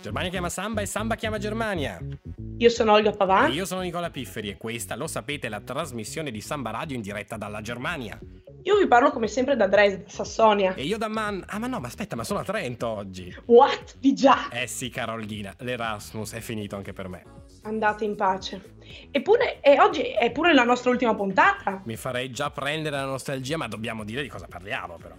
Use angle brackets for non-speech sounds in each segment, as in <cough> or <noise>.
Germania chiama Samba e Samba chiama Germania. Io sono Olga Pavan. E io sono Nicola Pifferi e questa, lo sapete, è la trasmissione di Samba Radio in diretta dalla Germania. Io vi parlo come sempre da Dresda, Sassonia. E io da Man... Ah ma no, ma aspetta, ma sono a Trento oggi. What? Di già? Eh sì, Carolina, l'Erasmus è finito anche per me. Andate in pace. Eppure, e oggi è pure la nostra ultima puntata. Mi farei già prendere la nostalgia, ma dobbiamo dire di cosa parliamo però.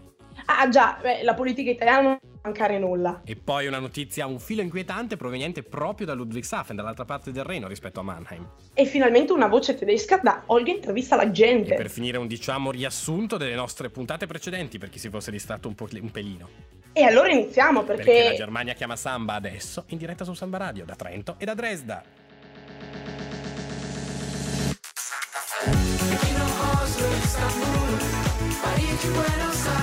Ah già, beh, la politica italiana mancare nulla. E poi una notizia un filo inquietante proveniente proprio da Ludwigshafen, dall'altra parte del Reno rispetto a Mannheim. E finalmente una voce tedesca da Olga intervista la gente. E per finire un diciamo riassunto delle nostre puntate precedenti per chi si fosse distratto un, po- un pelino. E allora iniziamo perché... Perché la Germania chiama Samba adesso in diretta su Samba Radio da Trento e da Dresda. Oslo, Istanbul, Parigi, Buenos Aires,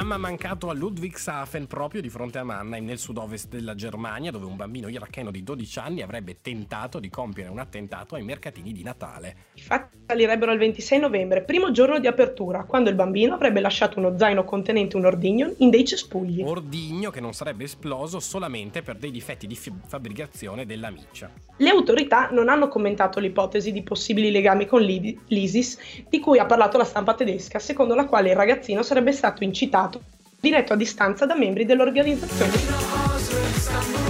Dramma mancato a Ludwigshafen proprio di fronte a Mannheim nel sud-ovest della Germania dove un bambino iracheno di 12 anni avrebbe tentato di compiere un attentato ai mercatini di Natale. I fatti salirebbero il 26 novembre, primo giorno di apertura, quando il bambino avrebbe lasciato uno zaino contenente un ordigno in dei cespugli. Ordigno che non sarebbe esploso solamente per dei difetti di fi- fabbricazione della miccia. Le autorità non hanno commentato l'ipotesi di possibili legami con l'I- l'ISIS di cui ha parlato la stampa tedesca, secondo la quale il ragazzino sarebbe stato incitato diretto a distanza da membri dell'organizzazione.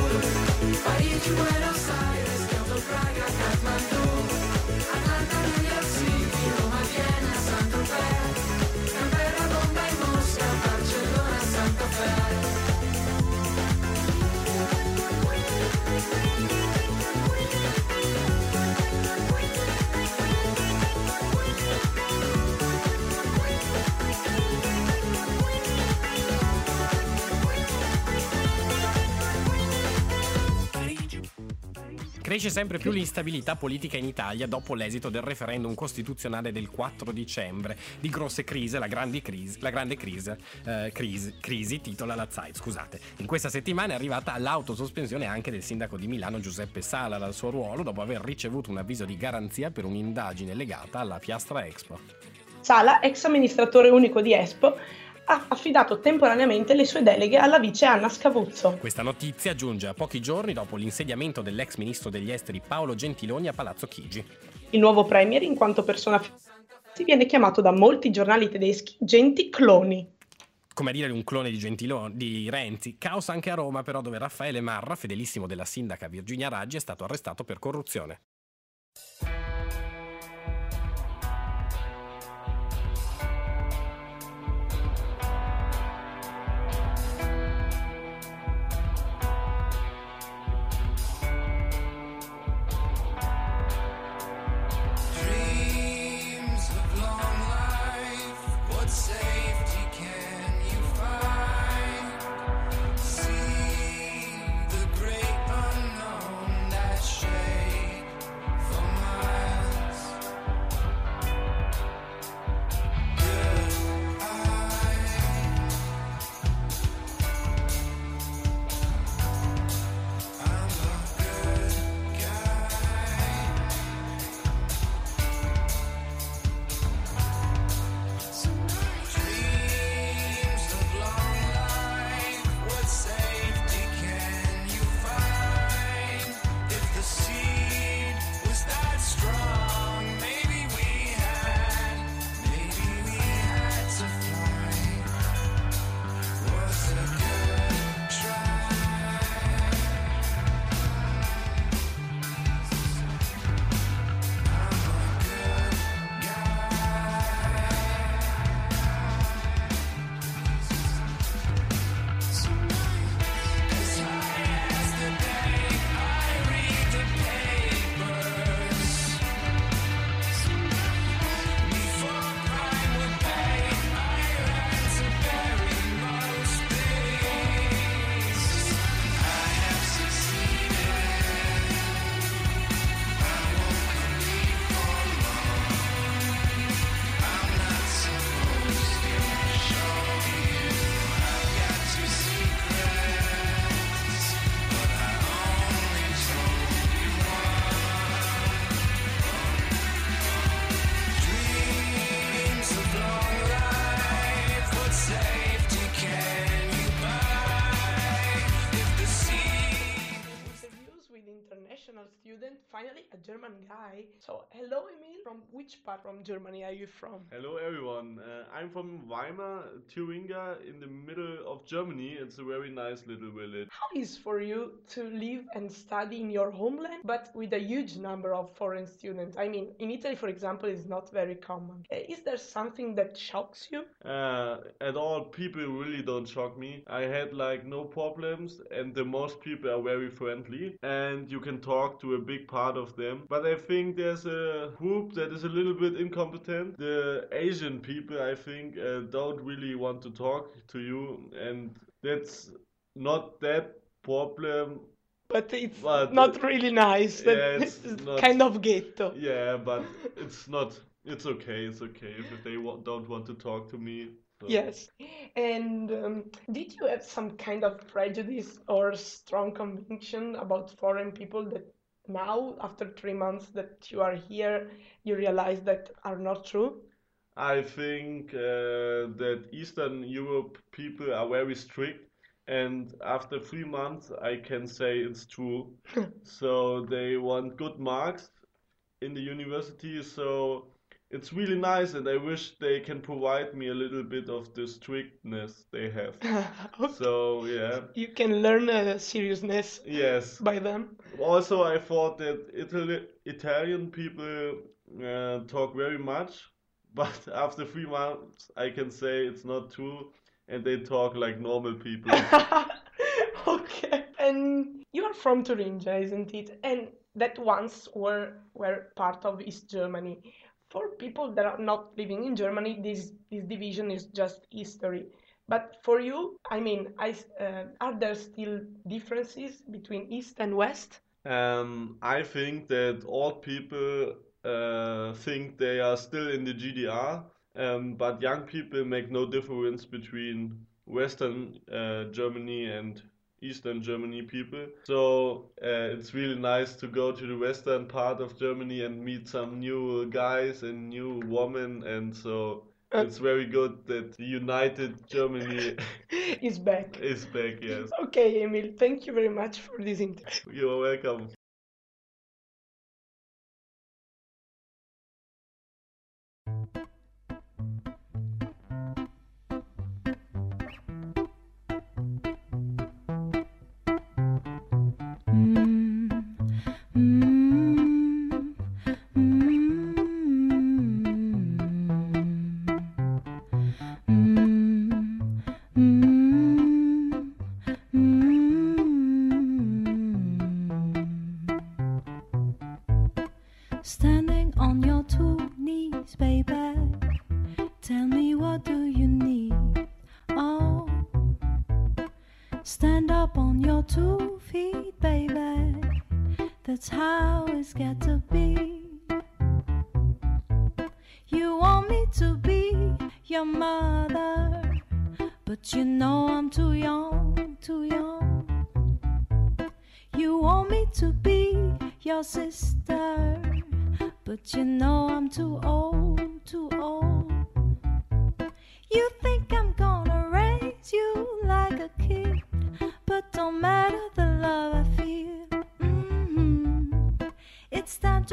Cresce sempre più l'instabilità politica in Italia dopo l'esito del referendum costituzionale del 4 dicembre. Di grosse crisi, la grande crisi, la grande crisi, eh, crisi, crisi titola la Zeit, scusate. In questa settimana è arrivata l'autosospensione anche del sindaco di Milano Giuseppe Sala dal suo ruolo dopo aver ricevuto un avviso di garanzia per un'indagine legata alla Piastra Expo. Sala, ex amministratore unico di Espo, ha affidato temporaneamente le sue deleghe alla vice Anna Scavuzzo. Questa notizia giunge a pochi giorni dopo l'insediamento dell'ex ministro degli esteri Paolo Gentiloni a Palazzo Chigi. Il nuovo premier, in quanto persona si viene chiamato da molti giornali tedeschi Genti Cloni. come a dire un clone di Gentiloni, di Renzi. Caos anche a Roma, però, dove Raffaele Marra, fedelissimo della sindaca Virginia Raggi, è stato arrestato per corruzione. Guy. So, hello, Emil. From which part from Germany are you from? Hello everyone, uh, I'm from Weimar, Thuringia, in the middle of Germany. It's a very nice little village. How is for you to live and study in your homeland, but with a huge number of foreign students? I mean, in Italy, for example, is not very common. Uh, Is there something that shocks you? Uh, at all, people really don't shock me. I had like no problems, and the most people are very friendly, and you can talk to a big part of them. But I think there's a group that is a little bit incompetent. The Asian people, I think, uh, don't really want to talk to you, and that's not that problem But it's But, not really nice. yeah, that- it's it's not- kind of ghetto. Yeah, but it's not. It's okay. It's okay if, they don't want to talk to me. so- Yes. And um, did you have some kind of prejudice or strong conviction about foreign people that now, after three months that you are here, you realize that are not true? I think uh, that Eastern Europe people are very strict, and after three months, I can say it's true. <laughs> So they want good marks in the university, so it's really nice, and I wish they can provide me a little bit of the strictness they have. <laughs> Okay. So yeah, You can learn uh, seriousness yes. by them. Also, I thought that Italy, Italian people uh, talk very much, <laughs> but after three months, I can say it's not true, and they talk like normal people. <laughs> Okay. And you are from Thuringia, isn't it? And that once were were part of East Germany. For people that are not living in Germany, this this division is just history. But for you, I mean, I, uh, are there still differences between East and West? Um, I think that old people uh, think they are still in the GDR, um, but young people make no difference between Western uh, Germany and Eastern Germany people. So uh, it's really nice to go to the western part of Germany and meet some new guys and new women, and so Uh, it's very good that the united Germany <laughs> is back. is back. Yes, Okay, Emil, thank you very much for this interview. you are welcome. Tell me what do you need? Oh, stand up on your two feet, baby. That's how it's got to be. You want me to be your mother, but you know I'm too young, too young. You want me to be your sister, but you know I'm too old, too old.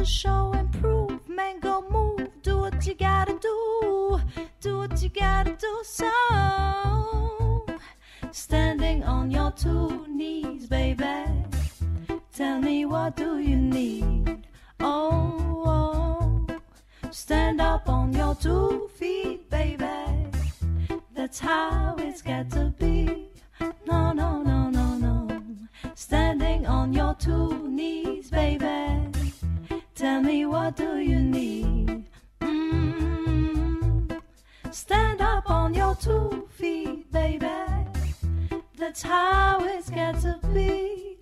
Show prove, man, go move, do what you gotta do, do what you gotta do. So, standing on your two knees, baby. Tell me what do you need? Oh, oh. stand up on your two feet, baby. That's how two feet, baby. That's how it's got to be.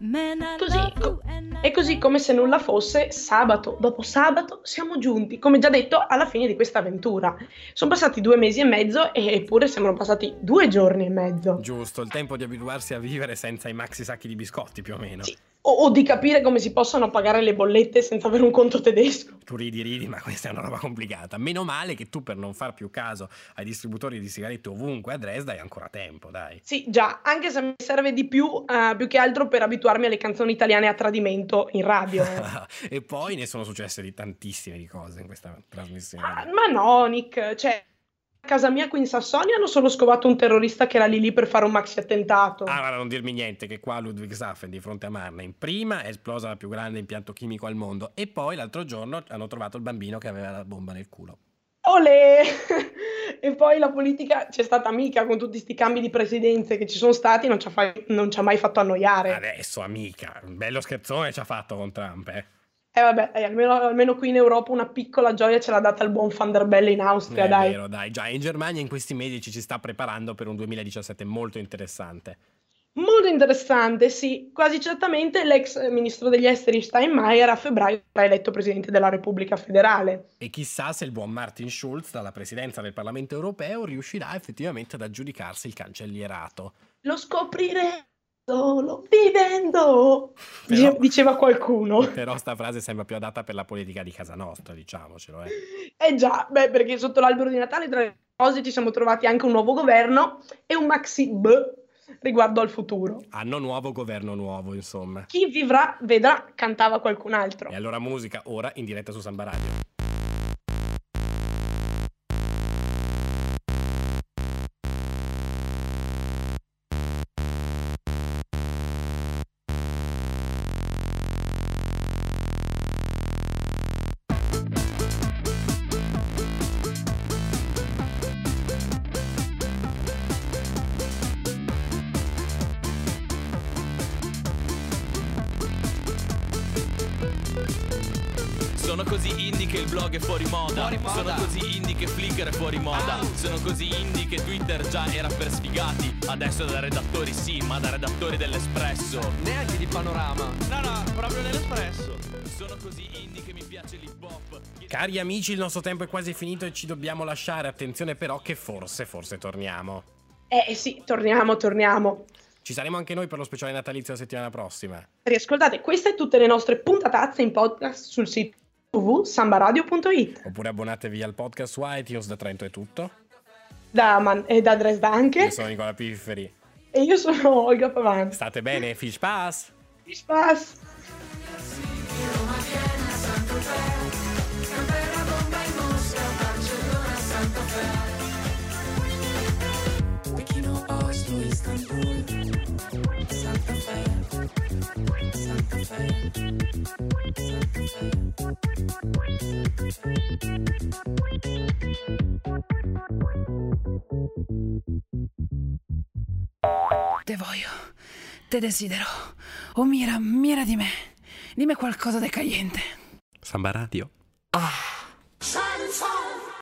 Man, I love you E così come se nulla fosse, sabato dopo sabato siamo giunti, come già detto, alla fine di questa avventura. Sono passati due mesi e mezzo eppure sembrano passati due giorni e mezzo. Giusto, il tempo di abituarsi a vivere senza i maxi sacchi di biscotti più o meno. Sì, O, o di capire come si possono pagare le bollette senza avere un conto tedesco. tu ridi, ridi, ma questa è una roba complicata. Meno male che tu, per non far più caso ai distributori di sigarette ovunque a Dresda, hai ancora tempo, dai. Sì, già, anche se mi serve di più, eh, più che altro per abituarmi alle canzoni italiane a tradimento in radio. <laughs> e poi ne sono successe di tantissime di cose in questa trasmissione. Ah, ma no, Nick, cioè, a casa mia qui in Sassonia hanno solo scovato un terrorista che era lì lì per fare un maxi attentato. Ah, guarda, non dirmi niente, che qua Ludwigshafen, di fronte a Mannheim, prima è esplosa la più grande impianto chimico al mondo e poi l'altro giorno hanno trovato il bambino che aveva la bomba nel culo. Olè! <laughs> E poi la politica c'è stata amica con tutti questi cambi di presidenze che ci sono stati, non ci ha, fa- non ci ha mai fatto annoiare. Adesso, amica, un bello scherzone ci ha fatto con Trump, eh. E vabbè, dai, almeno, almeno qui in Europa una piccola gioia ce l'ha data il buon Van der Belle in Austria, È dai. vero, dai. Già, in Germania in questi mesi ci si sta preparando per un 2017 molto interessante. Molto interessante, sì. Quasi certamente l'ex ministro degli esteri Steinmeier a febbraio sarà eletto presidente della Repubblica federale. E chissà se il buon Martin Schulz, dalla presidenza del Parlamento europeo, riuscirà effettivamente ad aggiudicarsi il cancellierato. Lo scopriremo solo vivendo, Però- diceva qualcuno. Però sta frase sembra più adatta per la politica di casa nostra, diciamocelo, eh. Eh già, beh, perché sotto l'albero di Natale tra le cose ci siamo trovati anche un nuovo governo e un maxi B riguardo al futuro. Anno nuovo, governo nuovo, insomma. Chi vivrà vedrà, cantava qualcun altro. E allora musica ora in diretta su Samba Radio. Che il blog è fuori moda. Fuori moda. Sono così indie che Flickr è fuori moda. Out. Sono così indie che Twitter già era per sfigati. Adesso da redattori sì, ma da redattori dell'Espresso. Neanche di panorama. No, no, proprio nell'Espresso. Sono così indie che mi piace l'hip hop. Cari amici, il nostro tempo è quasi finito e ci dobbiamo lasciare. Attenzione però che forse, forse torniamo. Eh sì, torniamo, torniamo. Ci saremo anche noi per lo speciale natalizio la settimana prossima. Riascoltate queste e tutte le nostre puntatazze in podcast sul sito www.sambaradio.it. Oppure abbonatevi al podcast su iTunes. Da Trento è tutto. Da, Man- e da Dresda anche. Io sono Nicola Pifferi. E io sono Olga Pavan. State bene? Fish Pass! Vi spass. Te voglio, te desidero. Oh mira, mira di me. Dimmi qualcosa di caliente. Samba Radio. Ah.